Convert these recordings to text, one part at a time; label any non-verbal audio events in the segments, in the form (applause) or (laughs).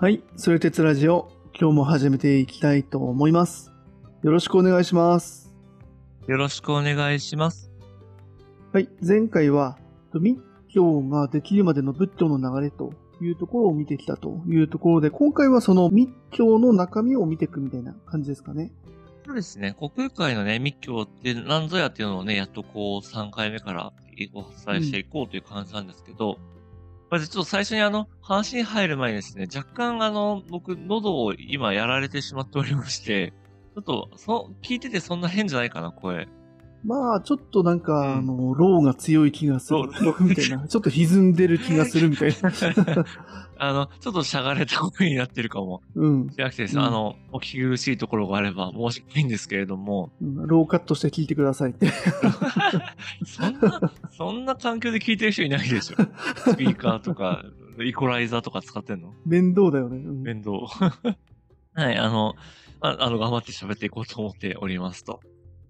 はい、それ鉄ラジオ、今日も始めていきたいと思います。よろしくお願いします。よろしくお願いします。はい、前回は密教ができるまでの仏教の流れというところを見てきたというところで、今回はその密教の中身を見ていくみたいな感じですかね。そうですね。国空海のね、密教って何ぞやっていうのをね、やっとこう3回目からお伝えしていこうという感じなんですけど、まずちょっと最初にあの、話に入る前にですね、若干あの、僕、喉を今やられてしまっておりまして、ちょっと、そ、聞いててそんな変じゃないかな、声。まあ、ちょっとなんか、うんあの、ローが強い気がするロ。みたいな。(laughs) ちょっと歪んでる気がするみたいな。(laughs) あの、ちょっとしゃがれた声になってるかもうん。しなくてですね、うんあの、お聞き苦しいところがあれば申し訳ないんですけれども、うんローカットして聞いてくださいって。(laughs) そんな、そんな環境で聞いてる人いないでしょ。スピーカーとか、イコライザーとか使ってんの？面倒だよね。うん面倒。はい、あの、ああの、頑張って喋っていこうと思っておりますと。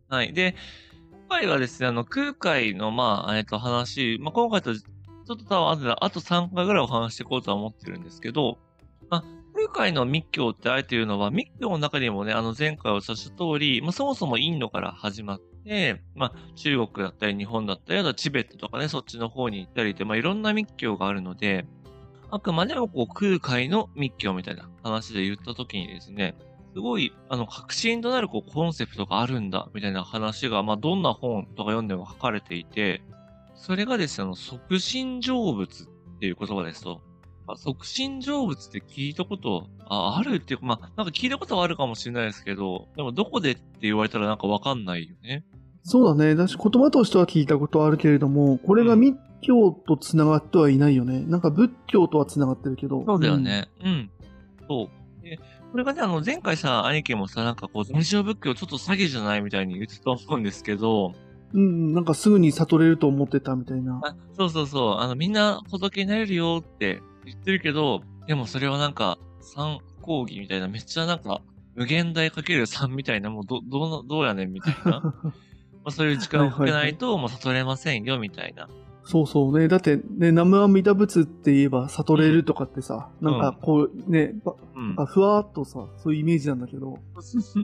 はい。で、今回はですね、あの、空海の、まあ、えっと、話、まあ、今回と、ちょっと多分後で、あと3回ぐらいお話していこうとは思ってるんですけど、まあ、空海の密教ってあえていうのは、密教の中にもね、あの、前回おっした通り、まあ、そもそもインドから始まって、まあ、中国だったり、日本だったり、あとはチベットとかね、そっちの方に行ったりって、まあ、いろんな密教があるので、あくまでもこう空海の密教みたいな話で言ったときにですね、すごい、あの、革新となるこうコンセプトがあるんだ、みたいな話が、まあ、どんな本とか読んでも書かれていて、それがですね、あの、促進成仏っていう言葉ですと、あ促進成仏って聞いたことああるっていうか、まあ、なんか聞いたことはあるかもしれないですけど、でもどこでって言われたらなんかわかんないよね。そうだね。だし言葉としては聞いたことはあるけれども、これが密教と繋がってはいないよね。なんか仏教とは繋がってるけど。そうだよね。うん。そう。で、これがね、あの、前回さ、兄貴もさ、なんかこう、大乗仏教ちょっと詐欺じゃないみたいに言ってたと思うんですけど、うん。うん、なんかすぐに悟れると思ってたみたいな。あそうそうそう、あの、みんな仏になれるよって言ってるけど、でもそれはなんか、三講義みたいな、めっちゃなんか、無限大かける3みたいな、もうど、どうな、どうやねんみたいな。(laughs) まあ、そういう時間をかけないと、もう悟れませんよ、みたいな。そうそうね。だってね、南無阿弥陀仏って言えば悟れるとかってさ、うんなんかこうね、ばうん。あふわーっとさ、そういうイメージなんだけど、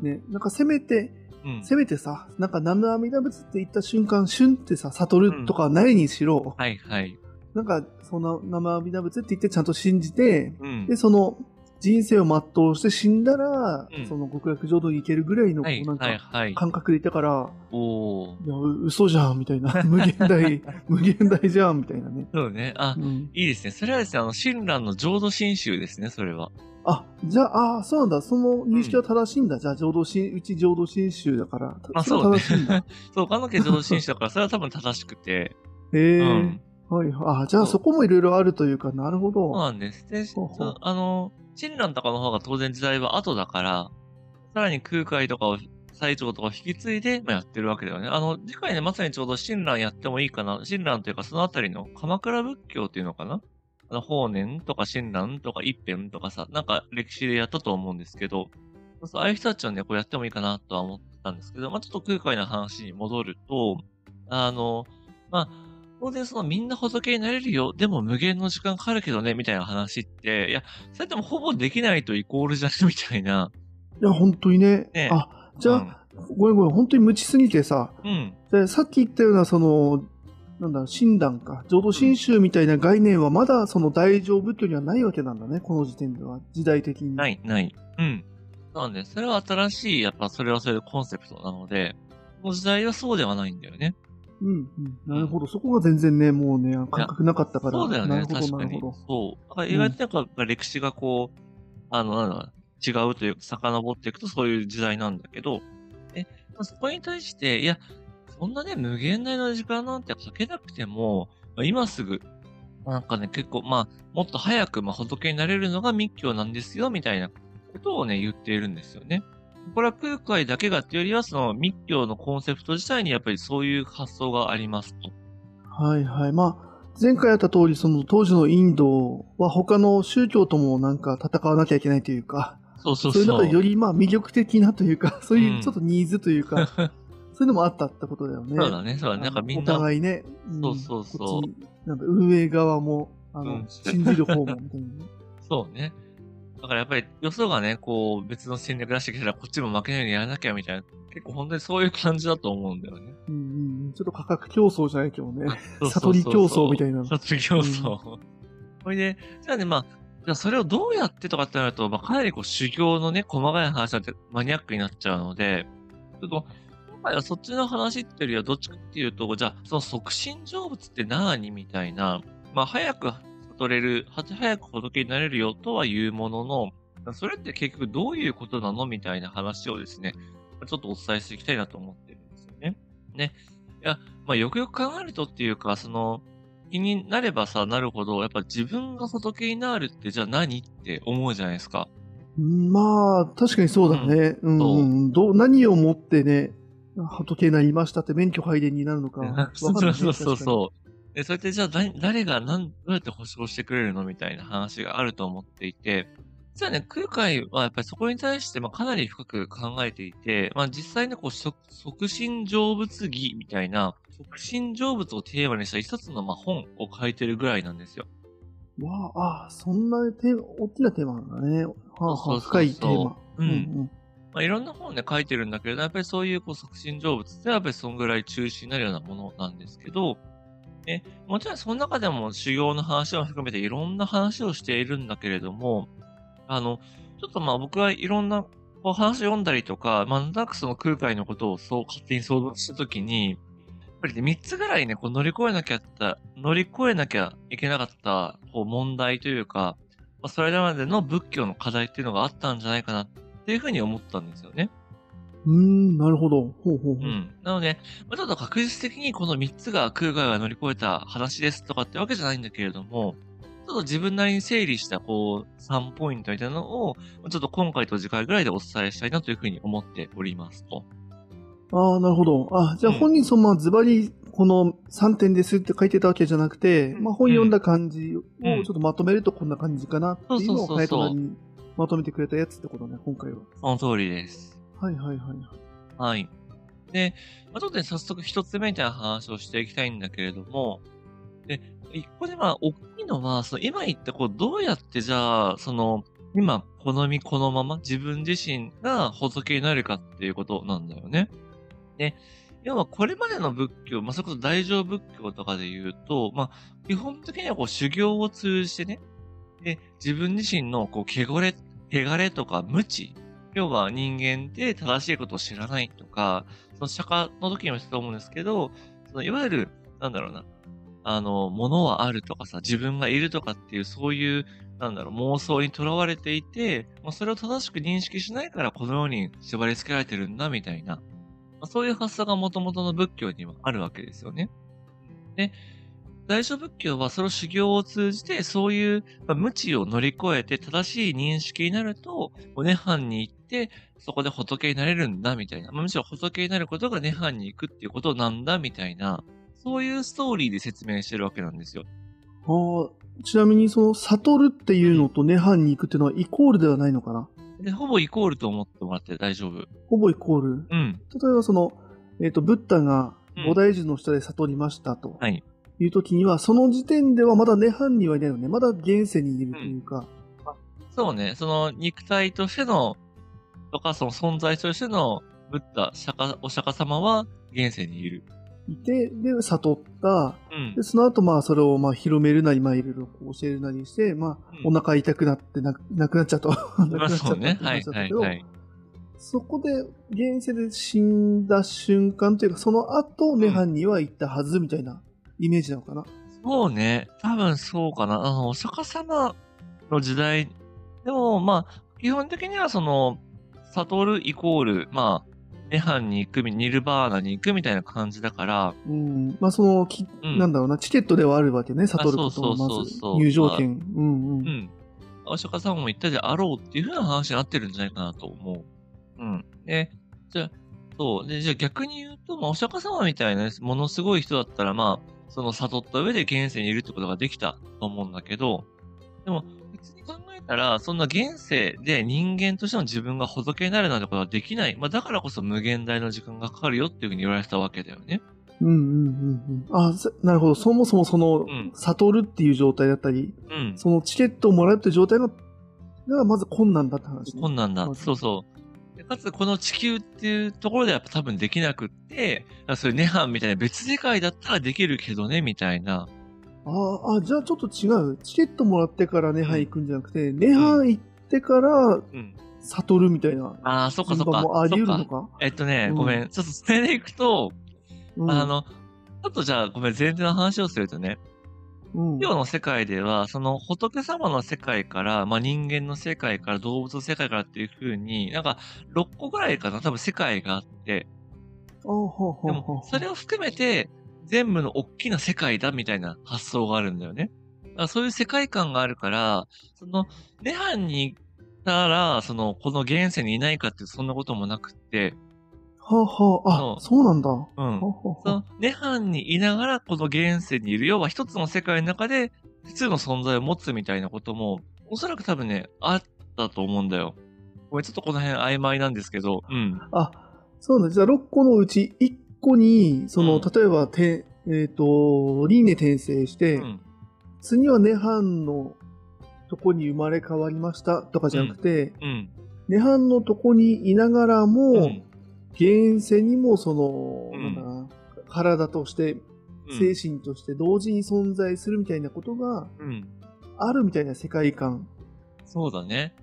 ね、なんかせめて、うん。せめてさ、なんか南無阿弥陀仏って言った瞬間、シュンってさ、悟るとかないにしろ、はいはい。なんか、その南無阿弥陀仏って言ってちゃんと信じて、うんで、。その人生を全うして死んだら、うんその極楽浄土に行けるぐらいの、こはいうなんはいか、はい。感覚でいたから、おー。いや、う嘘じゃん、みたいな。(laughs) 無限大、(laughs) 無限大じゃん、みたいなね。そうね。あう、ん、いいですね。それはですね、あの、親鸞の浄土真宗ですね、それは。あ、じゃあ、あそうなんだ。その認識は正しいんだ。じゃあ、浄土真、うち浄土真宗だから。まあそれそうねは正しいんだ。(laughs) そう、他の家浄土真宗だから、それは多分正しくて。へえ、うん。はい。あ、じゃあ、そこもいろいろあるというか、なるほそうど。なんです。で、そうあの、親鸞とかの方が当然時代は後だから、さらに空海とかを、最長とかを引き継いで、まあ、やってるわけだよね。あの、次回ね、まさにちょうど親鸞やってもいいかな。親鸞というか、そのあたりの鎌倉仏教っていうのかな？あの、法然とか親鸞とか一辺とかさ、なんか歴史でやったと思うんですけど、そうああいう人たちはね、こうやってもいいかなとは思ったんですけど、まあ、ちょっと空海の話に戻ると、あの、まあ、当然そのみんな仏になれるよ。でも無限の時間かかるけどね、みたいな話って、いや、それでもほぼできないとイコールじゃねみたいな。いや、本当にね。ねあ、じゃあ、ごめんごめん、本当に無知すぎてさ、うん。でさっき言ったような、その、なんだ、診断か、浄土真宗みたいな概念はまだその大乗仏教にはないわけなんだね、この時点では、時代的に。ない、ない。うん。なんで、それは新しい、やっぱそれはそれでコンセプトなので、この時代はそうではないんだよね。うん、うん。なるほど。そこが全然ね、もうね、感覚なかったから。そうだよね、確かに。そう。だから意外となんか歴史がこう、あの、なんだ、違うというか、遡っていくとそういう時代なんだけど、え、まあそこに対して、いや、そんなね、無限大の時間なんてかけなくても、まあ今すぐ、なんかね、結構、まあ、もっと早く、まあ、仏になれるのが密教なんですよ、みたいなことをね、言っているんですよね。これは空海だけがっていうよりは、その密教のコンセプト自体にやっぱりそういう発想がありますと。はいはい。まあ、前回やった通り、その当時のインドは他の宗教ともなんか戦わなきゃいけないというか、そうそうそういうそう。中でよりまあ魅力的なというか、(laughs) そういううんちょっとニーズというか、(laughs) そういうのもあったってことだよね。そうだね、そうだね。なんかみんおな、互いね。んそうそうそうなんか運営側も、あの、うん信じる方もみたいなね。(laughs) そうね。だからやっぱり、よそがね、こう、別の戦略出してきたら、こっちも負けないようにやらなきゃみたいな、結構本当にそういう感じだと思うんだよね。うんうん。ちょっと価格競争じゃないけどね。(laughs) そうそうそうそう悟り競争みたいな。悟り競争。それで、じゃあね、まあ、じゃあそれをどうやってとかってなると、まあ、かなりこう修行のね、細かい話だってマニアックになっちゃうので、ちょっと、今回はそっちの話っていうよりはどっちかっていうと、じゃあ、その促進成仏って何みたいな、まあ、早く悟れる、は早く仏になれるよとは言うものの、それって結局どういうことなのみたいな話をですね、ちょっとお伝えしていきたいなと思ってるんですよね。ね。いや、まあ、よくよく考えるとっていうか、その、気になればさ、なるほど、やっぱ自分が仏になるってじゃあ何って思うじゃないですか。うんまあ、確かにそうだね。うん、そううん。どう、何をもってね、仏になりましたって免許配伝になるのか。わそうかねそうそう確かにそう。で、それってじゃあ誰誰が何、どうやって保証してくれるのみたいな話があると思っていて、実はね、空海はやっぱりそこに対してまあかなり深く考えていて、まあ実際ね、こう、即即身成仏儀みたいな、即身成仏をテーマにした一つのまあ本を書いてるぐらいなんですよ。わあ、あそんなテーマ、大きなテーマなんだね。はあ、は深いテーマ。うんうんまあ、いろんな本で書いてるんだけれど、やっぱりそういうこう促進成仏ってやっぱりそんぐらい中心になるようなものなんですけど、ね、もちろんその中でも修行の話を含めていろんな話をしているんだけれども、あの、ちょっとまあ僕はいろんなこう話を読んだりとか、まあなんとなくその空海のことをそう勝手に想像したときに、やっぱりね、3つぐらいね、こう乗り越えなきゃった、乗り越えなきゃいけなかったこう問題というか、まあ、それまでの仏教の課題っていうのがあったんじゃないかなっていうふうに思ったんですよね。うん。なるほど。ほうほうほう。うん。なので、まあちょっと確実的にこの3つが空海が乗り越えた話ですとかってわけじゃないんだけれども、ちょっと自分なりに整理したこう3ポイントみたいなのを、ちょっと今回と次回ぐらいでお伝えしたいなというふうに思っておりますと。ああ、なるほど。あ、じゃあうん本人そのままズバリこの3点ですって書いてたわけじゃなくて、まあ本読んだ感じをうんちょっとまとめるとこんな感じかなっていうのを、そうそうそうそうハヤトなりにまとめてくれたやつってことね、今回は。その通りです。はいはいはい。はい。で、まあ、ちょっとね、早速一つ目みたいな話をしていきたいんだけれども、で、一個でまあ、大きいのは、その今言った、こう、どうやってじゃあ、その、今、好みこのまま自分自身が仏になるかっていうことなんだよね。で、要はこれまでの仏教、まあ、それこそ大乗仏教とかで言うと、まあ、基本的にはこう修行を通じてね、で、自分自身のこう、汚れ、汚れとか無知、要は人間で正しいことを知らないとか、その釈迦の時にも言ったと思うんですけど、そのいわゆる、なんだろうな、あの、物はあるとかさ、自分がいるとかっていう、そういう、なんだろう、妄想にとらわれていて、まあ、それを正しく認識しないからこのように縛り付けられてるんだ、みたいな。まあ、そういう発想が元々の仏教にはあるわけですよね。で、大乗仏教はその修行を通じて、そういう、まあ、無知を乗り越えて正しい認識になると、お涅槃に行って、そこで仏になれるんだ、みたいな。まあむしろ仏になることが涅槃に行くっていうことなんだ、みたいな。そういうストーリーで説明してるわけなんですよ。ああ、ちなみにその悟るっていうのと涅槃に行くっていうのはイコールではないのかな？で、ほぼイコールと思ってもらって大丈夫。ほぼイコール？うん。例えばその、えっ、と、ブッダがうん菩提樹の下で悟りましたと。はい。いう時には、その時点ではまだ涅槃にはいないよね。まだ現世にいるというか。そうね、その肉体としての、とかその存在としてのブッダ、釈迦、お釈迦様は現世にいる。いて、で、悟った。うんで、。その後、まあ、それを、まあ、広めるなり、まあ、いろいろこう教えるなりして、まあ、うんお腹痛くなってなく、なくなっちゃった。なくなまあっちゃったそうね。はいはいはい。(laughs) そこで、現世で死んだ瞬間というか、その後、涅槃には行ったはずみたいなイメージなのかな？そうね。多分そうかな。あの、お釈迦様の時代、でも、まあ、基本的にはその、悟るイコール、まあ、涅槃に行く、ニルバーナに行くみたいな感じだから、うん。まあ、その、きうんなんだろうな、チケットではあるわけね、悟ることの、まず入場券。うんうん。うん。お釈迦様も言ったであろうっていう風な話になってるんじゃないかなと思う。うん。で、じゃあ、そう。で、じゃあ逆に言うと、まあ、お釈迦様みたいなね、ものすごい人だったら、まあ、その悟った上で現世にいるってことができたと思うんだけど、でも、別に考えたら、そんな現世で人間としての自分が仏になるなんてことはできない。まあ、だからこそ無限大の時間がかかるよっていうふうに言われてたわけだよね。うんうんうんうん。あ、そなるほど。そもそもその、ん悟るっていう状態だったり、うん。そのチケットをもらうっていう状態のがまず困難だって話、ね。困難だ。そうそう。でかつ、この地球っていうところでやっぱ多分できなくって、あそういう涅槃みたいな別世界だったらできるけどね、みたいな。あーあ、じゃあちょっと違う。チケットもらってから涅槃行くんじゃなくて、涅槃行ってからうん。悟るみたいなああ、そっかそっか。もあり得るのか？かえっとね、うんごめん。ちょっとそれでいくと、うんあの、ちょっとじゃあごめん、前提の話をするとね、うん。今日の世界では、その仏様の世界から、まあ、人間の世界から、動物の世界からっていう風に、なんか、6個ぐらいかな、多分世界があって、あほうほうほうでも、それを含めて、全部の大きな世界だみたいな発想があるんだよね。そういう世界観があるから、その、涅槃に行ったら、その、この現世にいないかってそんなこともなくって、はあはあ、そうあ、そうなんだ。うんは。あはあ涅槃にいながらこの現世にいる、要は一つの世界の中で、普通の存在を持つみたいなことも、おそらく多分ね、あったと思うんだよ。ごめん、ちょっとこの辺曖昧なんですけど、うん。あ、そうなんだ。じゃあ6個のうち1個に、その、うん例えば、てえっ、と、輪廻転生して、うん。次は涅槃のとこに生まれ変わりましたとかじゃなくて、うん。涅槃のとこにいながらも、うん。現世にもその、うんなんだな、体として、精神として同時に存在するみたいなことがうん。あるみたいな世界観。そうだね。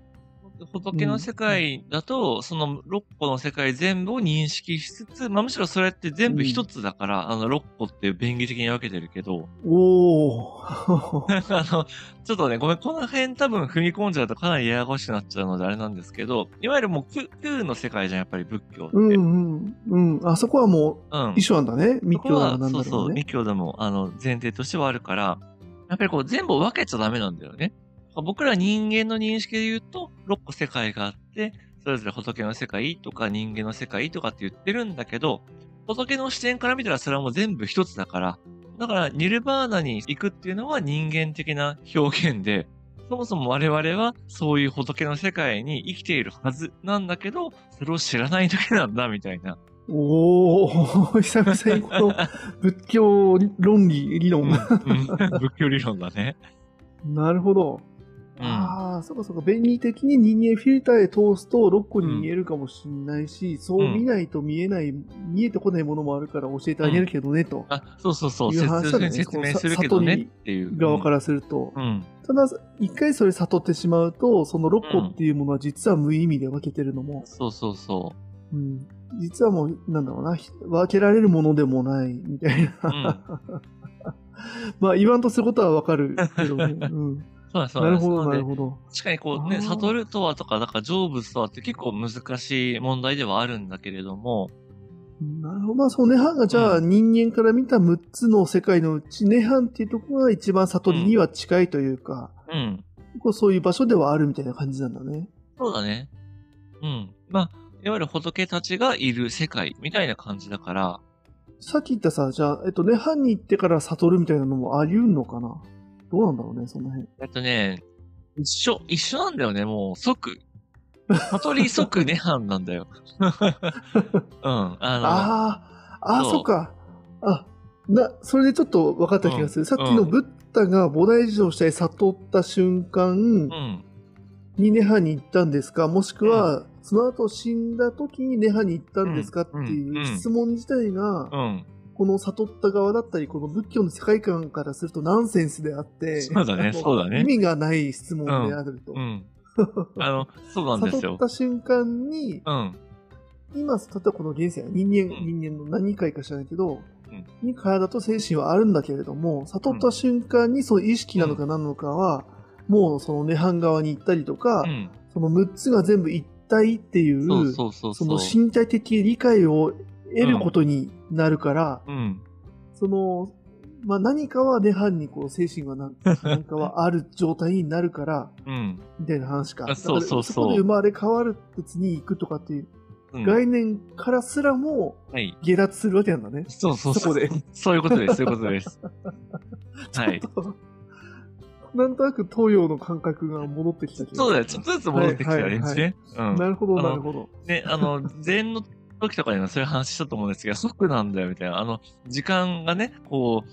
仏の世界だと、その6個の世界全部を認識しつつ、まあむしろそれって全部一つだから、あの6個って便宜的に分けてるけど、おー。(laughs) あの、ちょっとね、ごめん、この辺多分踏み込んじゃうとかなりややこしくなっちゃうのであれなんですけど、いわゆるもう空空の世界じゃん、やっぱり仏教って。うんうん。うん。あそこはもうんう一緒なんだね。密教だそこはのなんだそうそう。密教でも、あの、前提としてはあるから、やっぱりこう全部分けちゃダメなんだよね。僕ら人間の認識で言うと、6個世界があって、それぞれ仏の世界とか人間の世界とかって言ってるんだけど、仏の視点から見たらそれはもう全部一つだから、だからニルバーナに行くっていうのは人間的な表現で、そもそも我々はそういう仏の世界に生きているはずなんだけど、それを知らないだけなんだみたいな。おー、久々にこの (laughs) 仏教論理、理論。うんうん仏教理論だね。(laughs) なるほど。うん。ああ、そうかそうか。便利的に人間フィルターへ通すと6個に見えるかもしれないし、そう見ないと見えない、見えてこないものもあるから教えてあげるけどね、と。あ、そうそうそう、いう説話だね説明するけどねっていう。側からすると。うん。ただ、一回それ悟ってしまうと、その6個っていうものは実は無意味で分けてるのも、そうそうそうん、実はもう、なんだろうな、ひ分けられるものでもない、みたいな。(laughs) まあ、言わんとすることはわかるけどね。(laughs) うん、う。そうですなるほど、なるほど。確かにこうね、悟るとはとか、だから成仏とはって結構難しい問題ではあるんだけれども、なるほど。まあ、その涅槃がじゃあ、人間から見た6つの世界のうち、涅槃っていうところが一番悟りには近いというか、うん。こうそういう場所ではあるみたいな感じなんだね。そうだね。うん。まあ、いわゆる仏たちがいる世界みたいな感じだから、さっき言ったさ、じゃあ、えっと、涅槃に行ってから悟るみたいなのもあり得んのかな？どうなんだろうね、その辺。えっとね、一緒、一緒なんだよね、もう即。悟り即涅槃なんだよ。(laughs) うん。あの、ああ、ああ、そっか。あ、な、それでちょっと分かった気がする。うんさっきのブッダが菩提寺の下へ悟った瞬間うん。に涅槃に行ったんですか？もしくは、その後死んだ時に涅槃に行ったんですか？ってうんいううん質問自体が、うん。この悟った側だったり、この仏教の世界観からするとナンセンスであって、そうだねそうだね意味がない質問であると。うん。あの、そうなんですよ悟っ。た瞬間に、うん。今、例えばこの現世は人間、うん人間の何回か知らないけど、うんに体と精神はあるんだけれども、悟った瞬間にその意識なのか何なのかは、もうその涅槃側に行ったりとか、うん。その6つが全部一体っていう、そ。の身体的理解を得ることになるから、うん。その、まあ、何かは涅槃にこう精神がなん何かはある状態になるから、うん。みたいな話か。あそうそうそうそこで生まれ変わる別に行くとかっていううん概念からすらもはい。下脱するわけなんだね。そうそうそこで。そういうことです、そういうことです。はい。ちょっとなんとなく東洋の感覚が戻ってきたそうだよ、ちょっとずつ戻ってきたはいはいはいね。うん。なるほど、なるほど。ね、あの、禅 (laughs) の時とかにもそういう話したと思うんですけど、即なんだよ、みたいな。あの、時間がね、こう、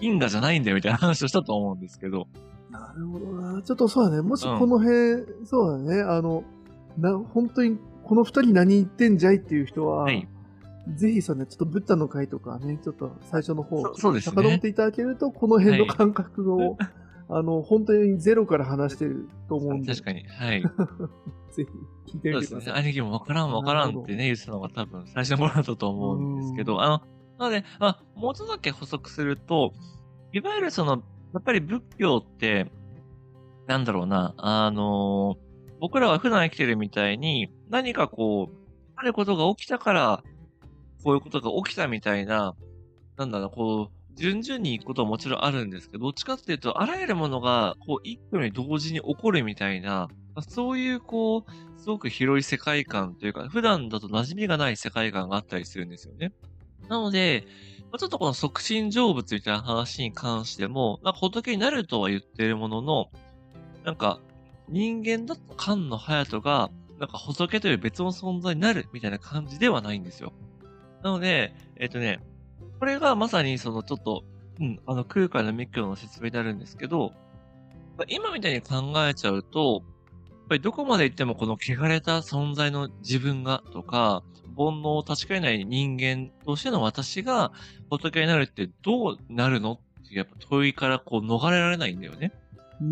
因果じゃないんだよ、みたいな話をしたと思うんですけど。なるほどな。ちょっとそうだね。もしこの辺、そうだね。あの、な、本当にこの二人何言ってんじゃいっていう人は、はい。ぜひそうね、ちょっとブッダの回とかね、ちょっと最初の方、そそうですね遡っていただけると、この辺の感覚を、あの、本当にゼロから話してると思うんで、確かに。はい。ぜひ聞いてそうですね。みてください。兄貴もわからんわからんってね、言ってたのが多分最初の頃だったと思うんですけど、あの、なので、あ、もうちょっとだけ補足すると、いわゆるその、やっぱり仏教って、なんだろうな、あの、僕らは普段生きてるみたいに、何かこう、あることが起きたから、こういうことが起きたみたいな、なんだろう、こう、順々に行くことはもちろんあるんですけど、どっちかっていうと、あらゆるものが、こう、一挙に同時に起こるみたいな、そういう、こう、すごく広い世界観というか、普段だと馴染みがない世界観があったりするんですよね。なので、ちょっとこの促進成仏みたいな話に関しても、なんか仏になるとは言ってるものの、なんか人間だった菅野隼人が、なんか仏という別の存在になるみたいな感じではないんですよ。なので、えっ、とね、これがまさにそのちょっと、うん、あの空海の密教の説明になるんですけど、まあ今みたいに考えちゃうと、やっぱりどこまで行ってもこの汚れた存在の自分がとか、煩悩を断ち切れない人間としての私が仏になるってどうなるのってやっぱ問いからこう逃れられないんだよね。うんう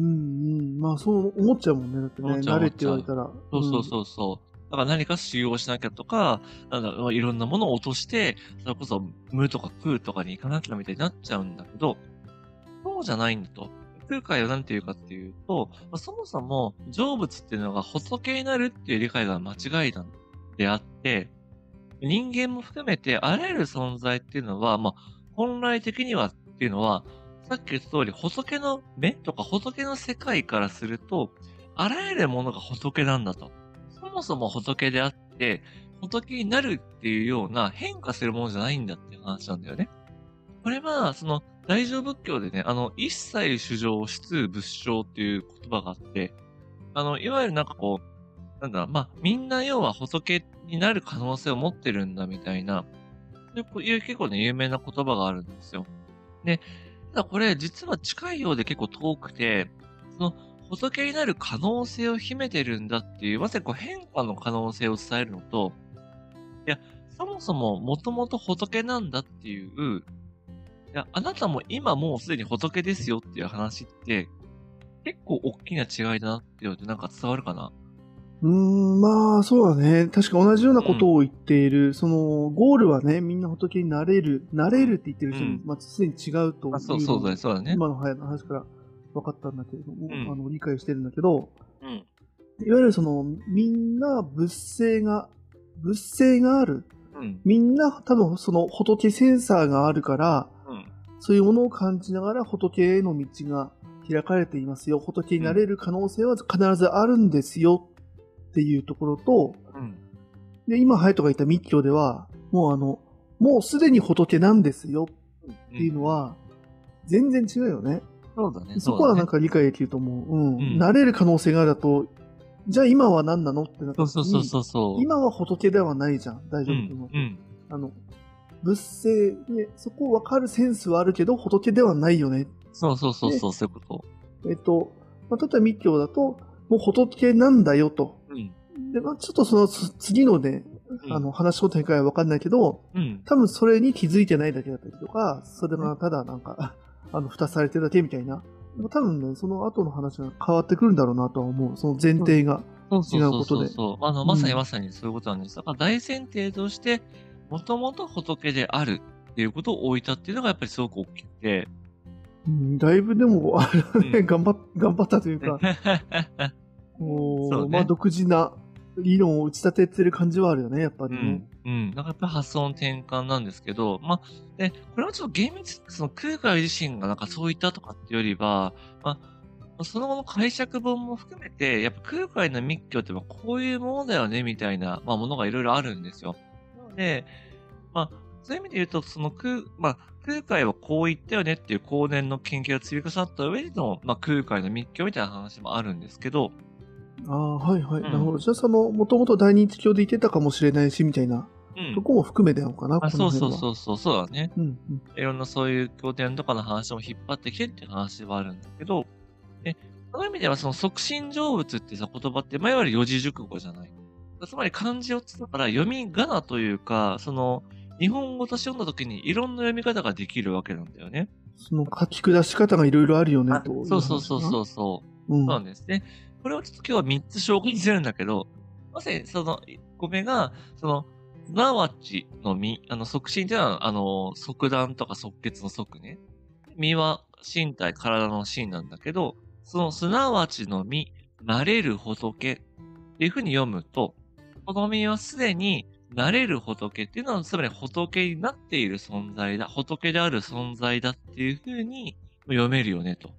ん。まあそう思っちゃうもんね。だってね、思っちゃう慣れって言われたら。そうそうそうそう。だから何か修行しなきゃとか、なんだろう、いろんなものを落として、それこそ無とか空とかに行かなきゃみたいになっちゃうんだけど、そうじゃないんだと。空海は何て言うかっていうと、まそもそも成仏っていうのが仏になるっていう理解が間違いなんであって、人間も含めてあらゆる存在っていうのは、まあ、本来的にはっていうのは、さっき言った通り仏の目とか仏の世界からすると、あらゆるものが仏なんだと。そもそも仏であって、仏になるっていうような変化するものじゃないんだっていう話なんだよね。これは、その、大乗仏教でね、あの、一切主情出仏性っていう言葉があって、あの、いわゆるなんかこう、なんだ、まあ、みんな要は仏になる可能性を持ってるんだみたいな、そういう結構ね、有名な言葉があるんですよ。で、ただこれ実は近いようで結構遠くて、その仏になる可能性を秘めてるんだっていう、まさにこう変化の可能性を伝えるのと、いや、そもそももともと仏なんだっていう、いや、あなたも今もうすでに仏ですよっていう話って、結構大きな違いだなって言うとなんか伝わるかな？うーん、まあ、そうだね。確か同じようなことを言っている。その、ゴールはね、みんな仏になれる、なれるって言ってる人に、うんまあ、すでに違うというそうそうだね、そうだね。今の話から分かったんだけれども、うんあの理解してるんだけど、うん。いわゆるその、みんな仏性が、仏性がある。うん。みんな多分その仏センサーがあるから、うん。そういうものを感じながら仏への道が開かれていますよ。仏になれる可能性は必ずあるんですよっていうところと、うん。で今、ハヤトが言った密教では、もうあの、もうすでに仏なんですよっていうのは、全然違うよね。そうだね。そこはなんか、か理解できると思う。うん。うんなれる可能性があるだと、じゃあ今は何なのってなった時にそうそうそうそう。今は仏ではないじゃん。大う丈夫と思う。。んうん。あの、仏性、ね、そこ分かるセンスはあるけど、仏ではないよね。そうそうそうそう、そういうこと。えっと、まあ、例えば密教だと、もう仏なんだよと。うん。で、まあ、ちょっとそのつ次のね、うんあの、話の展開は分かんないけど、うん。多分それに気づいてないだけだったりとか、それがただなんか、あの、蓋されてるだけみたいな。多分ね、その後の話が変わってくるんだろうなとは思う。その前提が。違うことでそうそう。あの、まさにまさにそういうことなんです。だから大前提として、もともと仏であるっていうことを置いたっていうのがやっぱりすごく大きくて。うん、だいぶでも、あれはね、うん頑張っ、頑張ったというか、(laughs) こそうねまあ独自な理論を打ち立ててる感じはあるよね、やっぱりねうん。。うん。なんかやっぱ発想の転換なんですけど、まあ、で、これはちょっと厳密にその空海自身がなんかそう言ったとかっていうよりは、まあ、その後の解釈本も含めて、やっぱ空海の密教ってまあこういうものだよね、みたいな、まあ、ものがいろいろあるんですよ。なので、まあ、そういう意味で言うと、その空、まあ、空海はこう言ったよねっていう後年の研究が積み重なった上での、まあ、空海の密教みたいな話もあるんですけど、ああ、はいはい。んなるほど。じゃあその、もともと大日教で言ってたかもしれないし、みたいな、うんと。こも含めてなのかな、あそうそうう。そうそう、そうだね。うん、うん。いろんなそういう経典とかの話も引っ張ってきてっていう話はあるんだけど、で、その意味ではその促進成仏ってさ、言葉って、まあ、いわゆる四字熟語じゃない。つまり漢字をつったから読み仮名というか、その、日本語として読んだ時にいろんな読み方ができるわけなんだよね。その書き下し方がいろいろあるよね、と。そうそうそうそうそう。うん。そうなんですね。これをちょっと今日は3つ紹介するんだけど、まさにその1個目が、その、すなわちの実、あの、促進っていうのは、あの、即断とか即決の即ね。実は身体、体の身なんだけど、そのすなわちの実、なれる仏っていうふうに読むと、この実はすでになれる仏っていうのは、つまり仏になっている存在だ、仏である存在だっていうふうに読めるよね、と。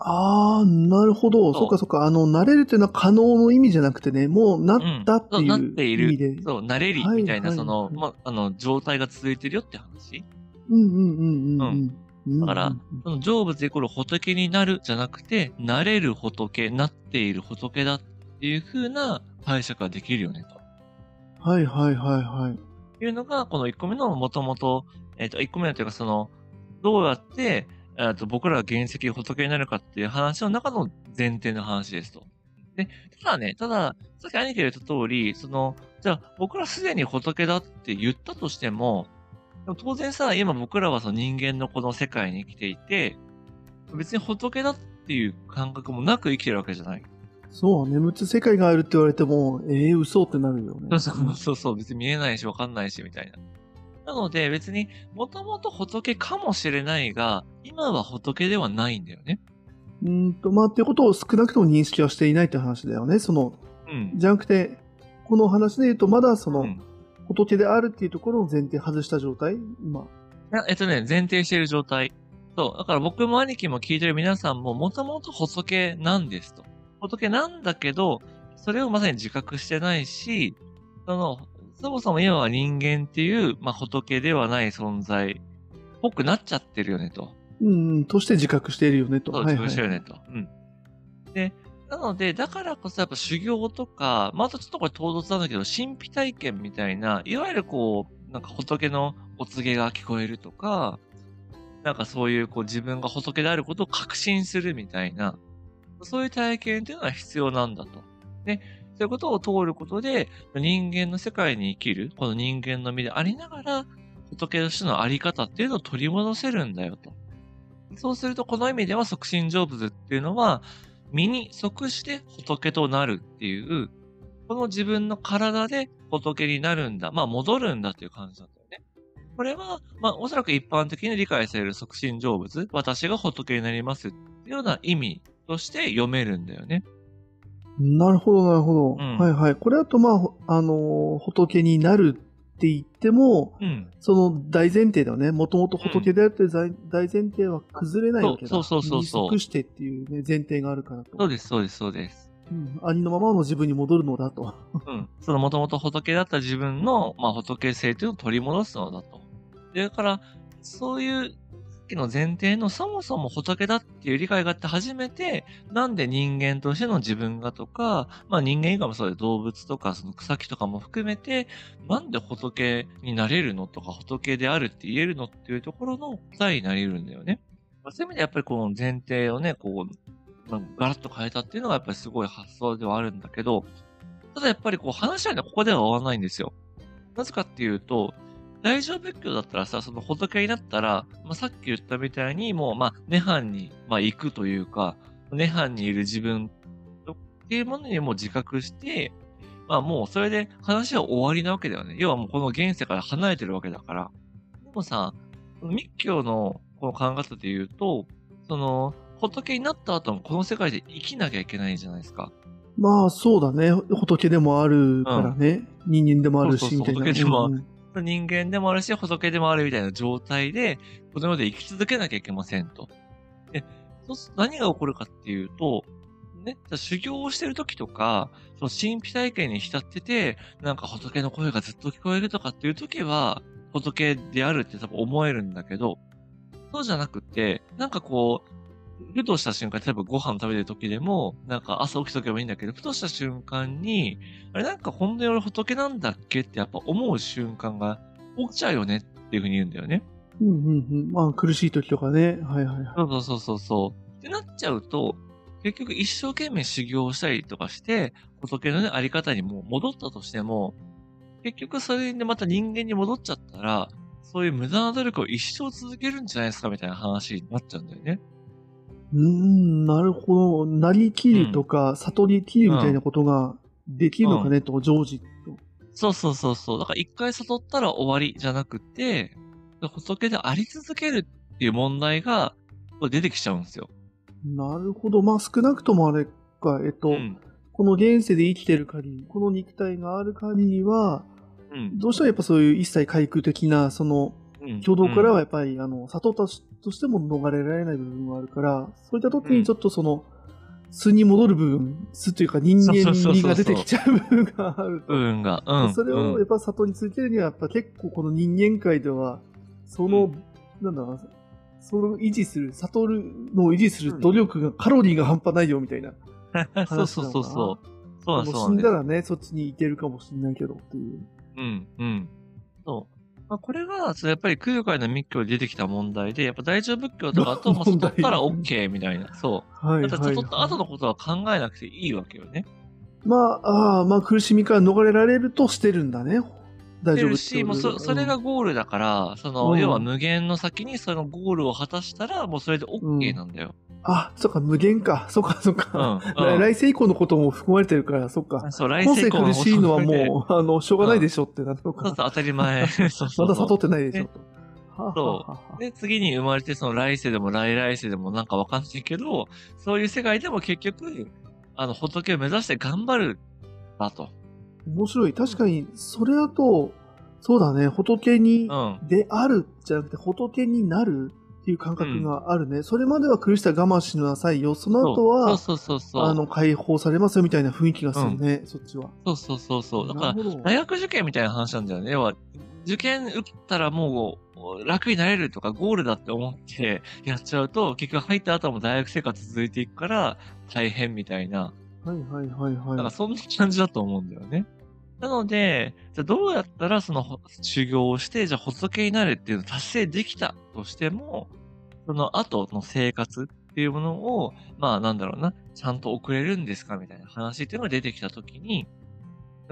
ああ、なるほど。そっかそっか。あの、慣れるっていうのは可能の意味じゃなくてね、もうなったっていうなってい意味で。る。そう、なれりみたいな、はいはいその、はいま、あの、状態が続いてるよって話？うんうんうんうんうん。うんだからその成仏イコール仏になるじゃなくて、なれる仏、なっている仏だっていう風な解釈ができるよね、はいはいはいはい。というのが、この1個目のもともと、えっ、と、1個目のというか、その、どうやって、えっと、僕らが原石仏になるかっていう話の中の前提の話ですと。で、ただね、ただ、さっき兄貴が言った通り、その、じゃあ僕らすでに仏だって言ったとしても、でも当然さ、今僕らはその人間のこの世界に生きていて、別に仏だっていう感覚もなく生きてるわけじゃない。そう、眠つ世界があるって言われても、ええ嘘ってなるよね。そうそうそう、別に見えないしわかんないし、みたいな。なので別に、もともと仏かもしれないが、今は仏ではないんだよね。うーんと、まあ、ってことを少なくとも認識はしていないって話だよね。その、うん。じゃなくて、この話で言うと、まだその、うん仏であるっていうところを前提外した状態？今。えっとね、前提している状態。そう。だから僕も兄貴も聞いてる皆さんも、もともと仏なんですと。仏なんだけど、それをまさに自覚してないし、その、そもそも今は人間っていう、まあ、仏ではない存在、っぽくなっちゃってるよねと。うんうん、として自覚しているよねと。自はい分してるねと。うん。で、なので、だからこそやっぱ修行とか、まあ、あとちょっとこれ唐突なんだけど、神秘体験みたいな、いわゆるこう、なんか仏のお告げが聞こえるとか、なんかそういうこう自分が仏であることを確信するみたいな、そういう体験っていうのは必要なんだと。で、そういうことを通ることで、人間の世界に生きる、この人間の身でありながら、仏としてのあり方っていうのを取り戻せるんだよと。そうすると、この意味では促進成仏っていうのは、身に即して仏となるっていう、この自分の体で仏になるんだ。まあ、戻るんだっていう感じなんだよね。これは、まあ、おそらく一般的に理解される促進成仏、私が仏になりますっていうような意味として読めるんだよね。なるほど、なるほど。うんはいはい。これだと、まあ、あのー仏になるって言っても、うん。その大前提だよね。もともと仏であるという大大前提は崩れないわけだ。そうそうそうそうしてっていうね、前提があるからと。そうです、そうです、そうです。うん。ありのままの自分に戻るのだと。うん。その元々仏だった自分の、まあ、仏性というのを取り戻すのだと。でだから、そういう、きの前提のそもそも仏だっていう理解があって初めて、なんで人間としての自分がとか、まあ人間以外もそうで動物とかその草木とかも含めて、なんで仏になれるのとか仏であるって言えるのっていうところの答えになれるんだよね。まあそういう意味でやっぱりこの前提をね、こう、まあ、ガラッと変えたっていうのがやっぱりすごい発想ではあるんだけど、ただやっぱりこう話はね、ここでは終わらないんですよ。なぜかっていうと、大乗仏教だったらさ、その仏になったら、まあ、さっき言ったみたいに、もう、まあ、涅槃に、まあ、行くというか、涅槃にいる自分っていうものにも自覚して、まあ、もうそれで話は終わりなわけだよね。要はもうこの現世から離れてるわけだから。でもさ、密教のこの考え方で言うと、その、仏になった後もこの世界で生きなきゃいけないじゃないですか。まあ、そうだね。仏でもあるからね。人間でもあるし、みたいな。仏でもうんうん人間でもあるし、仏でもあるみたいな状態で、この世で生き続けなきゃいけませんと。で、そうす何が起こるかっていうと、ね、じゃ修行をしてる時とか、その神秘体験に浸ってて、なんか仏の声がずっと聞こえるとかっていう時は、仏であるって多分思えるんだけど、そうじゃなくて、なんかこう、ふとした瞬間、例えばご飯食べてる時でも、なんか朝起きとけばいいんだけど、ふとした瞬間に、あれなんか本当に俺仏なんだっけってやっぱ思う瞬間が起きちゃうよねっていうふうに言うんだよね。うんうんうん。まあ、苦しい時とかね。はいはいはい。そうそうそうそう。ってなっちゃうと、結局一生懸命修行をしたりとかして、仏のね、あり方にもう戻ったとしても、結局それでまた人間に戻っちゃったら、そういう無駄な努力を一生続けるんじゃないですかみたいな話になっちゃうんだよね。うーん、なるほど。なりきるとか、悟りきるみたいなことができるのかね、と、常時と。そうそうそうそう。だから一回悟ったら終わりじゃなくて、仏であり続けるっていう問題が出てきちゃうんですよ。なるほど。まあ少なくともあれか、えっと、うん。この現世で生きてる限り、この肉体がある限りは、うん。どうしてもやっぱそういう一切回復的な、その、うん挙動からはやっぱり、あの、悟ったとしても逃れられない部分があるから、そういった時にちょっとその、素に戻る部分、素というか人間味が出てきちゃう部分があると。部分が。うん。それをうんやっぱ悟り続けるには、やっぱ結構この人間界では、その、うんなんだろうな、それを維持する、悟るのを維持する努力が、カロリーが半端ないよみたいな。(laughs) そうそうそうそう。そうそうなんです。んだらね、そっちに行けるかもしれないけどっていう。うん、うん。そう。まあ、これが、やっぱり空海の密教で出てきた問題で、やっぱ大乗仏教とかと、(laughs) まあ、悟ったら OK みたいな。そう。はい、はい。だ悟った後のことは考えなくていいわけよね。まあ、ああ、まあ苦しみから逃れられるとしてるんだね。大丈夫してるし、もうそそれが、ゴールだから、その、うん要は無限の先にそのゴールを果たしたら、もうそれで OK なんだよ。あ、そっか、無限か。そっか、そっうん。か。うん (laughs) 来世以降のことも含まれてるから、そっか。そう、来今世世以降苦しいのはう、もう、(laughs) あの、しょうがないでしょってなるのそうそう、か。当たり前。そうそうまだ悟ってないでしょねと。はあそうで、次に生まれて、その来世でも来来世でもなんかわかんないけど、そういう世界でも結局、あの、仏を目指して頑張る、だと。面白い。確かに、それだと、そうだね、仏にうん。であるじゃなくて、仏になるっていう感覚があるね。それまでは苦しさ我慢しなさいよ。その後は、そうそうそうそう。あの、解放されますよみたいな雰囲気がするね、そっちは。そうそうそうそう。だから、大学受験みたいな話なんだよね。要は、受験受けたらもう楽になれるとかゴールだって思ってやっちゃうと、結局入った後も大学生活続いていくから大変みたいな。はいはいはいだかはい。らそんな感じだと思うんだよね。なので、じゃあどうやったらそのほ修行をして、じゃあ仏になるっていうのを達成できたとしても、その後の生活っていうものを、まあなんだろうな、ちゃんと送れるんですかみたいな話っていうのが出てきたときに、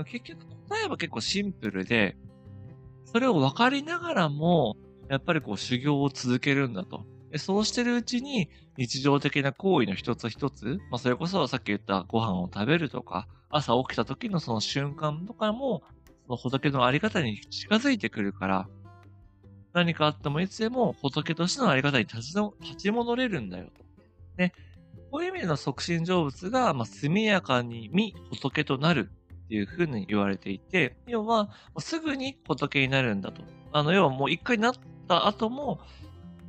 結局答えは結構シンプルで、それを分かりながらも、やっぱりこう修行を続けるんだと。そうしてるうちに日常的な行為の一つ一つ、まあそれこそさっき言ったご飯を食べるとか、朝起きた時のその瞬間とかも、その仏のあり方に近づいてくるから、何かあってもいつでも仏としてのあり方に立ち立ち戻れるんだよと。ね。こういう意味での促進成仏が、まあ、速やかに見仏となるっていうふうに言われていて、要は、すぐに仏になるんだと。あの、要はもう一回なった後も、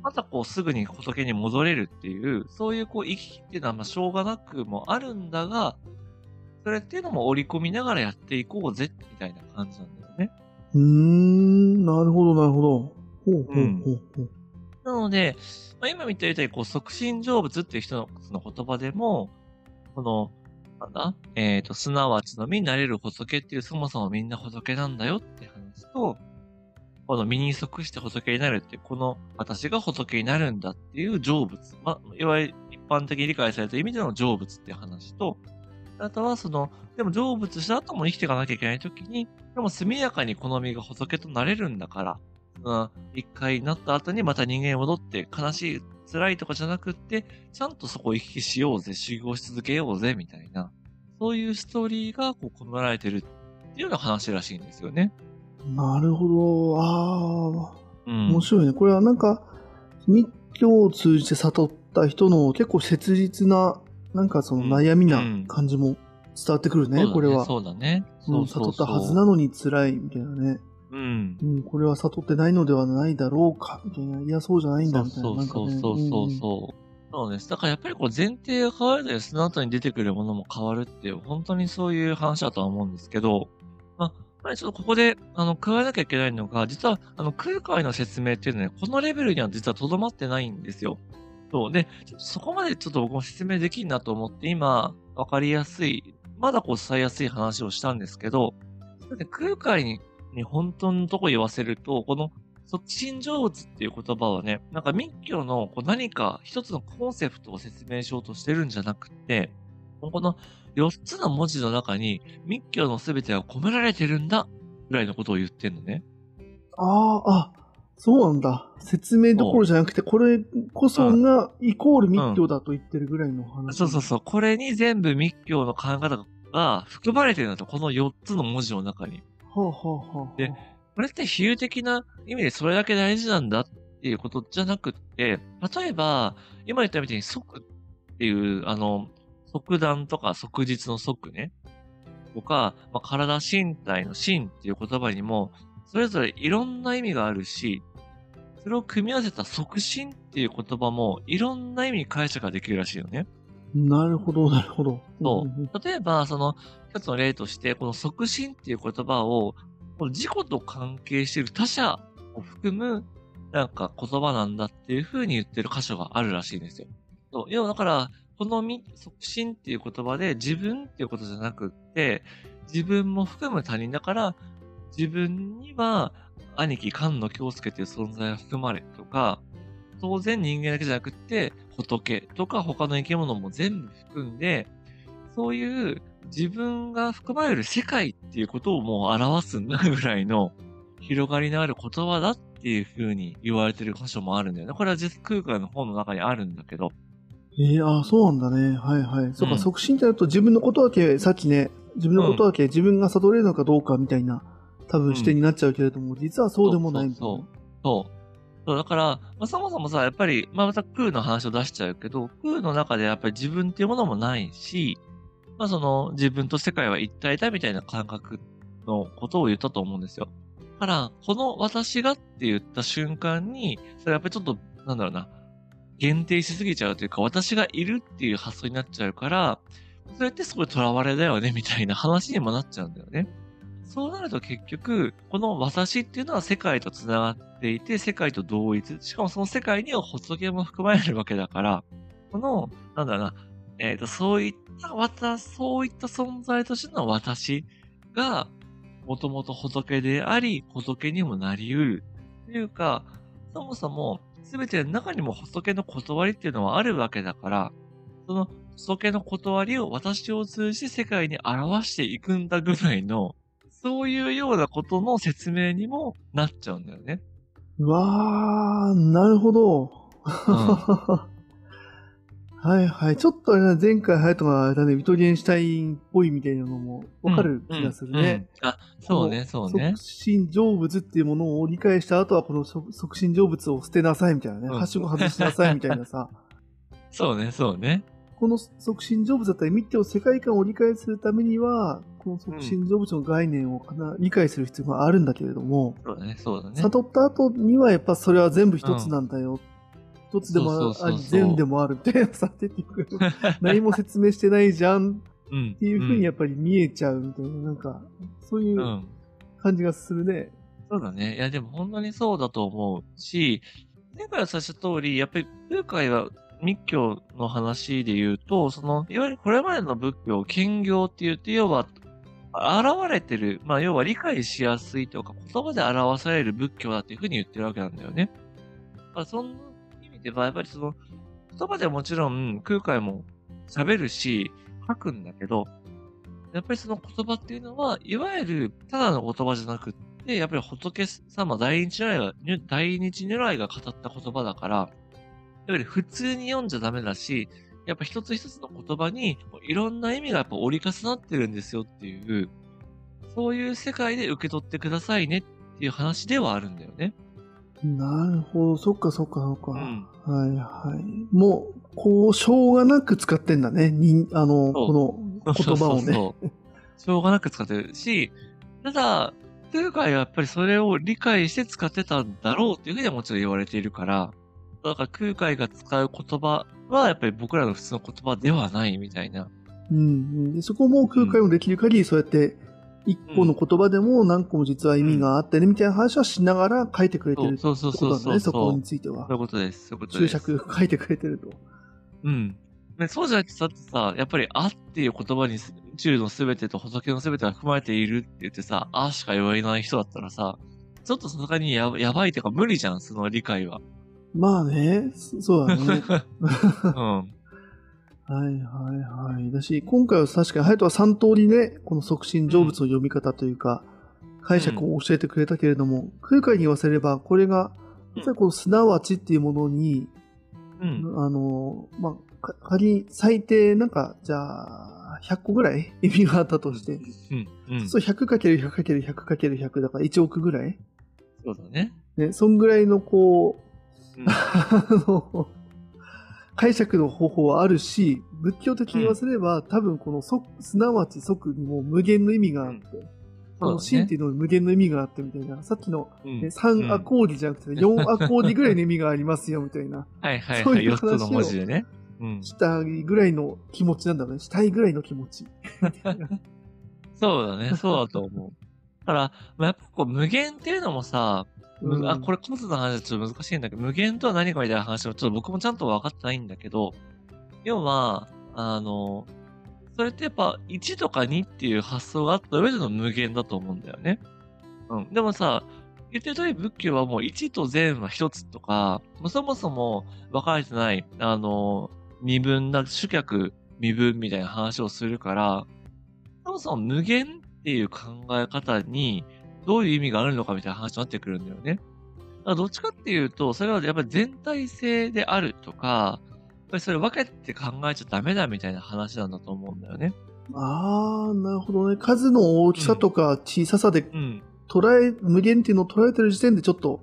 またこうすぐに仏に戻れるっていう、そういうこう生きっていうのはまあしょうがなくもあるんだが、それっていうのも織り込みながらやっていこうぜ、みたいな感じなんだよね。うーん、なるほどなるほど。ほうほうほうほう。なので、まあ、今見たように、こう、促進成仏っていう人のその言葉でも、この、なんだ？えっ、と、すなわちの身になれる仏っていう、そもそもみんな仏なんだよって話と、この身に即して仏になるってこの私が仏になるんだっていう成仏。まあ、いわゆる一般的に理解された意味での成仏って話と、あとはその、でも成仏した後も生きていかなきゃいけないときに、でも速やかにこの身が仏となれるんだから、うん、一回なった後にまた人間に戻って悲しい、辛いとかじゃなくって、ちゃんとそこを行き来しようぜ、修行し続けようぜ、みたいな、そういうストーリーがこう込められてるっていうような話らしいんですよね。なるほど。ああ、うん。面白いね。これはなんか、密教を通じて悟った人の結構切実な、なんかその悩みな感じも伝わってくるね、そうだこれは。そうだね。う、そうんそうそう悟ったはずなのに辛いみたいなね。うん。うん、これは悟ってないのではないだろうかみたいな。いや、そうじゃないんだそうみたいな。そうそうそうそうそう。そうです。だからやっぱりこう前提が変わるとその後に出てくるものも変わるっていう、本当にそういう話だとは思うんですけど、まあ、やっぱりちょっとここで、あの、加えなきゃいけないのが、実は、あの、空海の説明っていうのはね、このレベルには実はとどまってないんですよ。そう。で、そこまでちょっと僕も説明できんなと思って、今、わかりやすい、まだこう伝えやすい話をしたんですけど、空海にに本当のとこ言わせると、この促進成仏っていう言葉はね、なんか密教のこう何か一つのコンセプトを説明しようとしてるんじゃなくて、この4つの文字の中に密教の全てが込められてるんだぐらいのことを言ってんのね。ああ、あ、そうなんだ。説明どころじゃなくて、これこそがイコール密教だと言ってるぐらいの話。そうそうそう。これに全部密教の考え方が含まれてるんだと。この4つの文字の中に。はあ、はあはあ、で、これって比喩的な意味でそれだけ大事なんだっていうことじゃなくって、例えば、今言ったみたいに即っていう、あの、即断とか即日の即ね、とか、まあ、体身体の身っていう言葉にも、それぞれいろんな意味があるし、それを組み合わせた即身っていう言葉もいろんな意味に解釈ができるらしいよね。なるほど、なるほど。そう。例えば、その、一つの例として、この即身っていう言葉をこの自己と関係している他者を含む、なんか言葉なんだっていう風に言ってる箇所があるらしいんですよ。そう要はだから、このみ、促進っていう言葉で自分っていうことじゃなくって、自分も含む他人だから、自分には兄貴菅野京介という存在が含まれとか、当然人間だけじゃなくって、仏とか他の生き物も全部含んで、そういう自分が含まれる世界っていうことをもう表すんだぐらいの広がりのある言葉だっていう風に言われてる箇所もあるんだよね。これは実空間の本の中にあるんだけど。ええー、ああ、そうなんだね。はいはい。そうか、促進ってなると自分のことだけ、さっきね、自分のことだけ自分が悟れるのかどうかみたいな、多分視点になっちゃうけれども、うん、実はそうでもないみたいな。そうそうそう。そうだから、まあ、そもそもさ、やっぱり、まあ、また空の話を出しちゃうけど、空の中でやっぱり自分っていうものもないし、まあその自分と世界は一体だみたいな感覚のことを言ったと思うんですよ。だから、この私がって言った瞬間に、それやっぱりちょっと、なんだろうな、限定しすぎちゃうというか、私がいるっていう発想になっちゃうから、それってすごい囚われだよね、みたいな話にもなっちゃうんだよね。そうなると結局、この私っていうのは世界と繋がっていて、世界と同一。しかもその世界には仏も含まれるわけだから、この、なんだろうな、えっ、ー、と、そういった私、そういった存在としての私が、もともと仏であり、仏にもなり得る。というか、そもそも、すべての中にも仏の断りっていうのはあるわけだから、その仏の断りを私を通じて世界に表していくんだぐらいの、そういうようなことの説明にもなっちゃうんだよね。うわー、なるほど。うん (laughs) はいはい。ちょっとあれだ、前回隼人があれだね、ビトゲンシュタインっぽいみたいなのもわかる気がするね。うんうんうん、あ、そうね、そうね。促進成仏っていうものを理解した後は、この促進成仏を捨てなさいみたいなね。はしご外しなさいみたいなさ。(laughs) そうね、そうね。この促進成仏だったり、密教世界観を理解するためには、この促進成仏の概念をかな理解する必要があるんだけれども、そうだね、そうだね。悟った後にはやっぱそれは全部一つなんだよ。一つでもあり、全でもあるみたいなさ、結局、何も説明してないじゃん。っていうふうにやっぱり見えちゃうみたいな、なんか、そういう感じがするね。そうだね。いや、でも本当にそうだと思うし、前回はさした通り、やっぱり、空海は密教の話で言うと、その、いわゆるこれまでの仏教、兼業って言って、要は、現れてる、まあ、要は理解しやすいとか、言葉で表される仏教だっていうふうに言ってるわけなんだよね。まあそんでは、やっぱりその、言葉ではもちろん空海も喋るし、書くんだけど、やっぱりその言葉っていうのは、いわゆるただの言葉じゃなくって、やっぱり仏様大日如来が、大日如来が語った言葉だから、やっぱり普通に読んじゃダメだし、やっぱ一つ一つの言葉にいろんな意味がやっぱ折り重なってるんですよっていう、そういう世界で受け取ってくださいねっていう話ではあるんだよね。なるほど、そっかそっかそっか。うん、はいはい。もう、こう、しょうがなく使ってんだね。にあの、この言葉をね。そうそうそうしょうがなく使ってるし、ただ、空海はやっぱりそれを理解して使ってたんだろうっていうふうにはもちろん言われているから、だから空海が使う言葉はやっぱり僕らの普通の言葉ではないみたいな。うん、でそこも空海もできる限りそうやって一個の言葉でも何個も実は意味があってね、みたいな話はしながら書いてくれてるってことなんだね、そこについては。そういうことです。そういうことです。注釈書いてくれてると。うん。ね、そうじゃなくてさ、さ、やっぱり、あっていう言葉に宇宙のすべてと仏のすべてが含まれているって言ってさ、あしか言わない人だったらさ、ちょっとさすがにややばいっていうか無理じゃん、その理解は。まあね、そそうだね。(laughs) うん。はいはいはい。だし、今回は確かに、ハヤトは3通りね、この促進成仏の読み方というか、解釈を教えてくれたけれども、空海に言わせれば、これが、うん実はこのすなわちっていうものに、うん。あの、まあ、か仮に最低なんか、じゃあ、100個ぐらい意味があったとして、うん。うん。そう 100×100×100× だから1億ぐらいそうだね。ね、そんぐらいのこう、うんあの、解釈の方法はあるし、仏教的に言わせれば、多分この即、すなわち即にも無限の意味があって、この真っていうのに無限の意味があってみたいな、さっきの、うんね、3アコーディじゃなくて、ね、4アコーディぐらいの意味がありますよみたいな、(laughs) はいはいそうはいい。4つう話をの文字でね。うん。したいぐらいの気持ちなんだろうね。したいぐらいの気持ち。(laughs) そうだね。そうだと思う。だから、まあ、やっぱこう無限っていうのもさ、むうんあ、これ数の話はちょっと難しいんだけど、無限とは何かみたいな話はちょっと僕もちゃんと分かってないんだけど、要は、あの、それってやっぱ1とか2っていう発想があった上での無限だと思うんだよね。うん。でもさ、言ってる通り仏教はもう1と善は1つとか、そもそも分かれてない、あの、身分な、主客身分みたいな話をするから、そもそも無限っていう考え方にどういう意味があるのかみたいな話になってくるんだよね。だからどっちかっていうと、それはやっぱり全体性であるとか、やっぱりそれ分けて考えちゃダメだみたいな話なんだと思うんだよね。あー、なるほどね。数の大きさとか小ささでうん。捉え、無限っていうのを捉えてる時点でちょっと、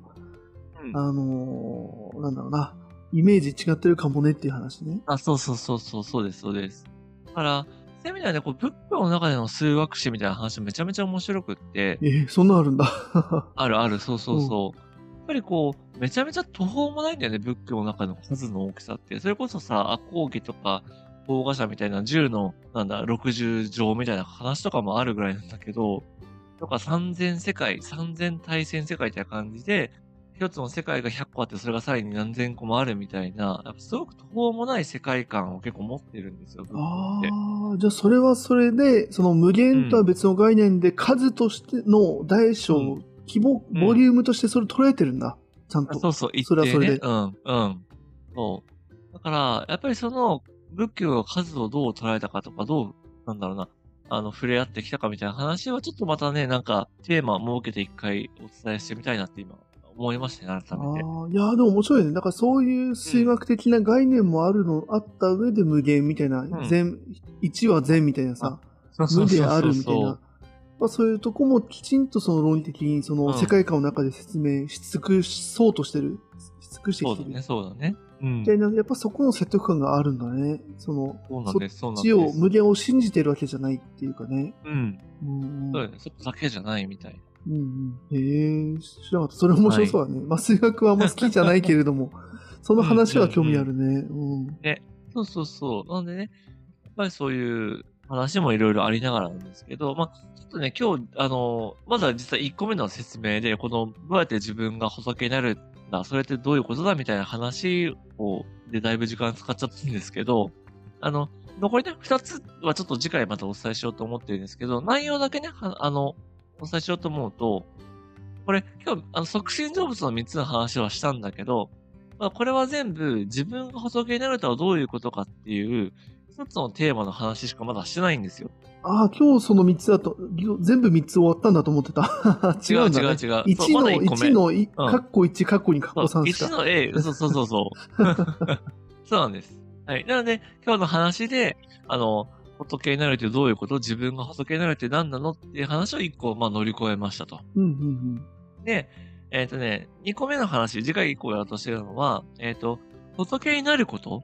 うんあのー、なんだろうな、イメージ違ってるかもねっていう話ね。あ、そうそうそうそう、そうです、そうです。だから、そういう意味ではね、こう仏教の中での数学史みたいな話めちゃめちゃ面白くって、えーそんなんあるんだ。(laughs) あるある、そうそうそう。やっぱりこう、めちゃめちゃ途方もないんだよね、仏教の中の数の大きさって。それこそさ、赤講義とか、法画社みたいな10の、なんだ、60条みたいな話とかもあるぐらいなんだけど、とか3000世界、3000対戦世界みたいな感じで、一つの世界が100個あって、それがさらに何千個もあるみたいな、やっぱすごく途方もない世界観を結構持ってるんですよ、あ。あ、じゃあそれはそれで、その無限とは別の概念で数としての大小、うん規模、うんボリュームとしてそれ捉えてるんだ。ちゃんと。あそうそう、一定ね。それはそれでうん、うん。そう。だから、やっぱりその、仏教が数をどう捉えたかとか、どう、なんだろうな、あの、触れ合ってきたかみたいな話は、ちょっとまたね、なんか、テーマを設けて一回お伝えしてみたいなって今、思いましたね、改めて。ああ、いやーでも面白いね。だからそういう数学的な概念もあるの、あった上で無限みたいな、ん全、1は全みたいなさ、無であるみたいな。まあ、そういうとこもきちんとその論理的にそのうん世界観の中で説明し尽くそうとしてる。し尽くしてきてる。そうだね、そうだね。うんやっぱそこの説得感があるんだね。その、そうなんです、そうなん地を。無限を信じてるわけじゃないっていうかね。うん。うん。そうだよね、そこだけじゃないみたいな。うんうん。へえ、知らなかった。それ面白そうだね。まあ、数学はあんま好きじゃないけれども、(laughs) その話は興味あるね。うん。そうそうそう。なんでね、やっぱりそういう話もいろいろありながらなんですけど、まあ、ちょっとね、今日、あの、まだ実は1個目の説明で、この、どうやって自分が仏になるんだ、それってどういうことだみたいな話を、で、だいぶ時間使っちゃったんですけど、あの、残りね、2つはちょっと次回またお伝えしようと思ってるんですけど、内容だけね、はあの、お伝えしようと思うと、これ、今日、あの、促進成仏の3つの話はしたんだけど、まあ、これは全部自分が仏になるとはどういうことかっていう、一つのテーマの話しかまだしてないんですよ。ああ、今日その3つだと、全部3つ終わったんだと思ってた。(laughs) 違うね。違う違う違う。1そうまの、だ一個目1の、カッコ1、カッコ2、カッコそう3しか。1の A、そうそうそうそう。(laughs) (laughs) そうなんです。はい。なので、今日の話で、あの、仏になるってどういうこと？自分が仏になるって何なの？っていう話を一個、まあ乗り越えましたと。うんうんで、えっ、とね、2個目の話、次回以降やろうとしてるのは、えっ、と、仏になること？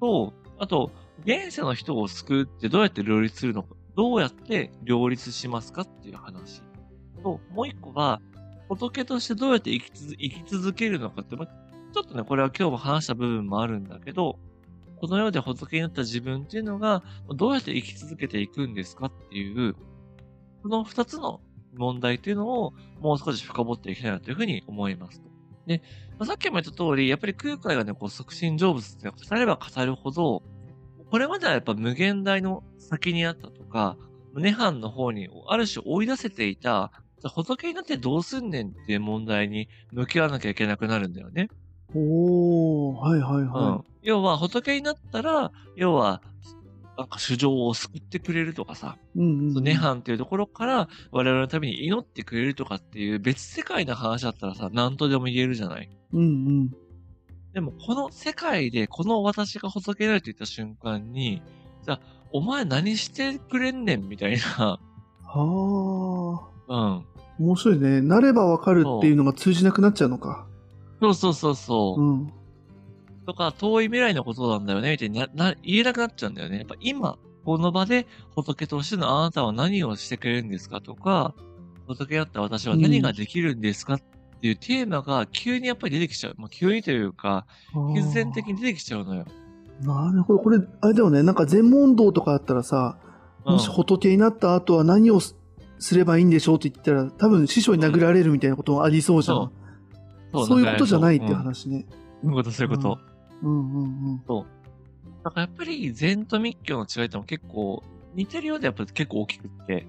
と、あと、現世の人を救うってどうやって両立するのか、どうやって両立しますかっていう話。と、もう一個は、仏としてどうやって生きつ生き続けるのかって、まあちょっとね、これは今日も話した部分もあるんだけど、この世で仏になった自分っていうのが、どうやって生き続けていくんですかっていう、この二つの問題っていうのをもう少し深掘っていきたいなというふうに思います。で、まあさっきも言った通り、やっぱり空海がね、こう、促進成仏って語れば語るほど、これまではやっぱ無限大の先にあったとか、胸藩の方にある種追い出せていた仏になってどうすんねんっていう問題に向き合わなきゃいけなくなるんだよね。おー、はいはいうんは。要は仏になったら、要は、なんか主情を救ってくれるとかさ、い。うんうんうん。涅槃っていうところから我々のために祈ってくれるとかっていう別世界の話だったらさ、何とでも言えるじゃない。うんうん。でもこの世界でこの私が仏になると言った瞬間に、じゃあ、お前何してくれんねんみたいな、はあ。うん。面白いね。なればわかるっていうのが通じなくなっちゃうのか。そうそうそうそう。うん。とか、遠い未来のことなんだよね、みたいにな、な、言えなくなっちゃうんだよね。やっぱ今、この場で仏としてのあなたは何をしてくれるんですかとか、仏だった私は何ができるんですかっていうテーマが急にやっぱり出てきちゃう。まあ、急にというか、必然的に出てきちゃうのよ。なるほど。これ、あれだよね。なんか全問答とかあったらさ、もしうん仏になった後は何をすすればいいんでしょうって言ったら、多分師匠に殴られるみたいなことがありそうじゃん。そそういうことじゃないっていううん話ね。そういうこと、そういうこと。うんうんうん。だからやっぱり禅と密教の違いっても結構似てるようでやっぱり結構大きくって、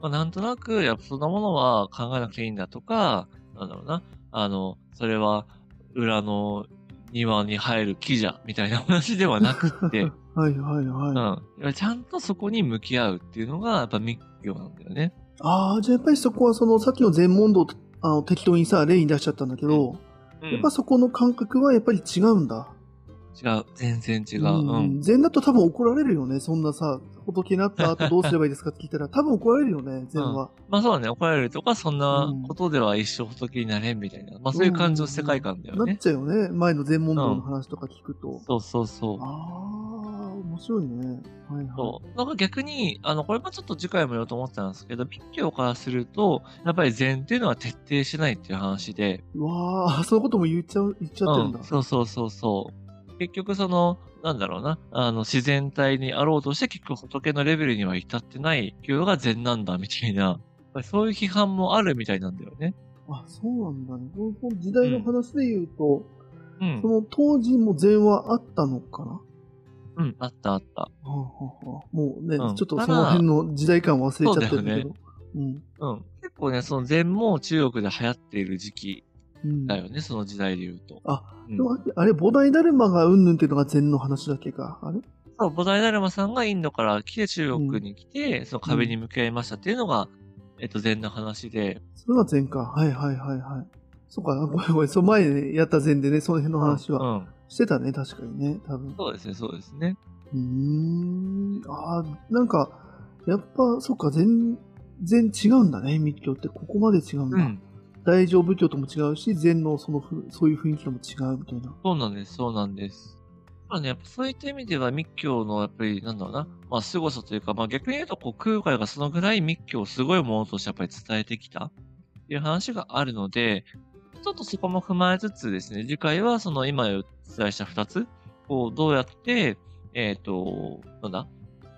まあ、なんとなくやっぱそんなものは考えなくていいんだとか、なんだろうな、あの、それは裏の庭に生える木じゃみたいな話ではなくって、(laughs) はいはいうん。はい。やっぱりちゃんとそこに向き合うっていうのがやっぱ密教なんだよね。ああ、じゃあやっぱりそこはそのさっきの全問答あの適当にさ、例に出しちゃったんだけど、うんやっぱそこの感覚はやっぱり違うんだ。違う。全然違う。うん。禅だと多分怒られるよね。そんなさ、仏になった後どうすればいいですかって聞いたら、(laughs) 多分怒られるよね、禅は。まあそうだね、怒られるとか、そんなことでは一生仏になれんみたいな。まあそういう感情、世界観だよねなっ。ちゃうよね。前の全問答の話とか聞くと。そうそうそう。ああ、面白いね。はいはい。そう。なんか逆に、あの、これもちょっと次回も言おうと思ってたんですけど、密教からすると、やっぱり禅っていうのは徹底しないっていう話で、うわあ、そういうことも言っちゃう、言っちゃってるんだ。うん、そうそうそうそう。結局その、なんだろうな、あの、自然体にあろうとして結局仏のレベルには至ってない教養が禅なんだみたいな、そういう批判もあるみたいなんだよね。あ、そうなんだね。この時代の話で言うと、うんそ。の当時も禅はあったのかな？うん、あったあった。はあはあはあもうね、うんちょっとその辺の時代感忘れちゃってるんだけど。うん。うん。結構ね、その禅も中国で流行っている時期うん。だよね、その時代で言うと。あ、うんでもあれ、菩提ダルマがうんぬんっていうのが禅の話だっけか？あれ？そう、菩提ダルマさんがインドから来て中国に来て、その壁に向き合いましたっていうのが、えっと、禅の話で。それが禅か。はいはいはいはい。そっか、ごめんごめん。その前にやった禅でね、その辺の話は。してたね、確かにね、多分。そうですね、そうですね。うーん。ああ、なんか、やっぱ、そっか、全然違うんだね、密教って。ここまで違うんだ。うん。大乗仏教とも違うし、禅のそのふ、そういう雰囲気とも違うみたいな。そうなんです、そうなんです。まあね、やっぱそういった意味では密教のやっぱり、なんだろうな、まあ凄さというか、まあ逆に言うと、こう空海がそのぐらい密教をすごいものとしてやっぱり伝えてきたっていう話があるので、ちょっとそこも踏まえつつですね、次回はその今お伝えした二つ、こうどうやって、えっ、と、なんだ？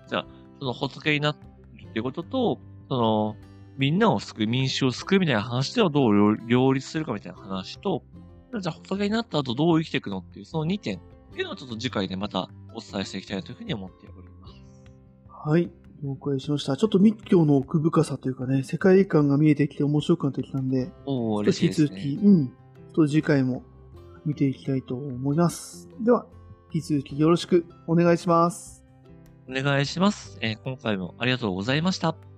じゃあ、その仏になるっていうことと、その、みんなを救う、民衆を救うみたいな話ではどう両立するかみたいな話と、じゃあ仏になった後どう生きていくのっていう、その2点っていうのをちょっと次回でまたお伝えしていきたいというふうに思っております。はい。了解しました。ちょっと密教の奥深さというかね、世界観が見えてきて面白くなってきたんで、引き続き、ね。うん。と次回も見ていきたいと思います。では、引き続きよろしくお願いします。お願いします。えー今回もありがとうございました。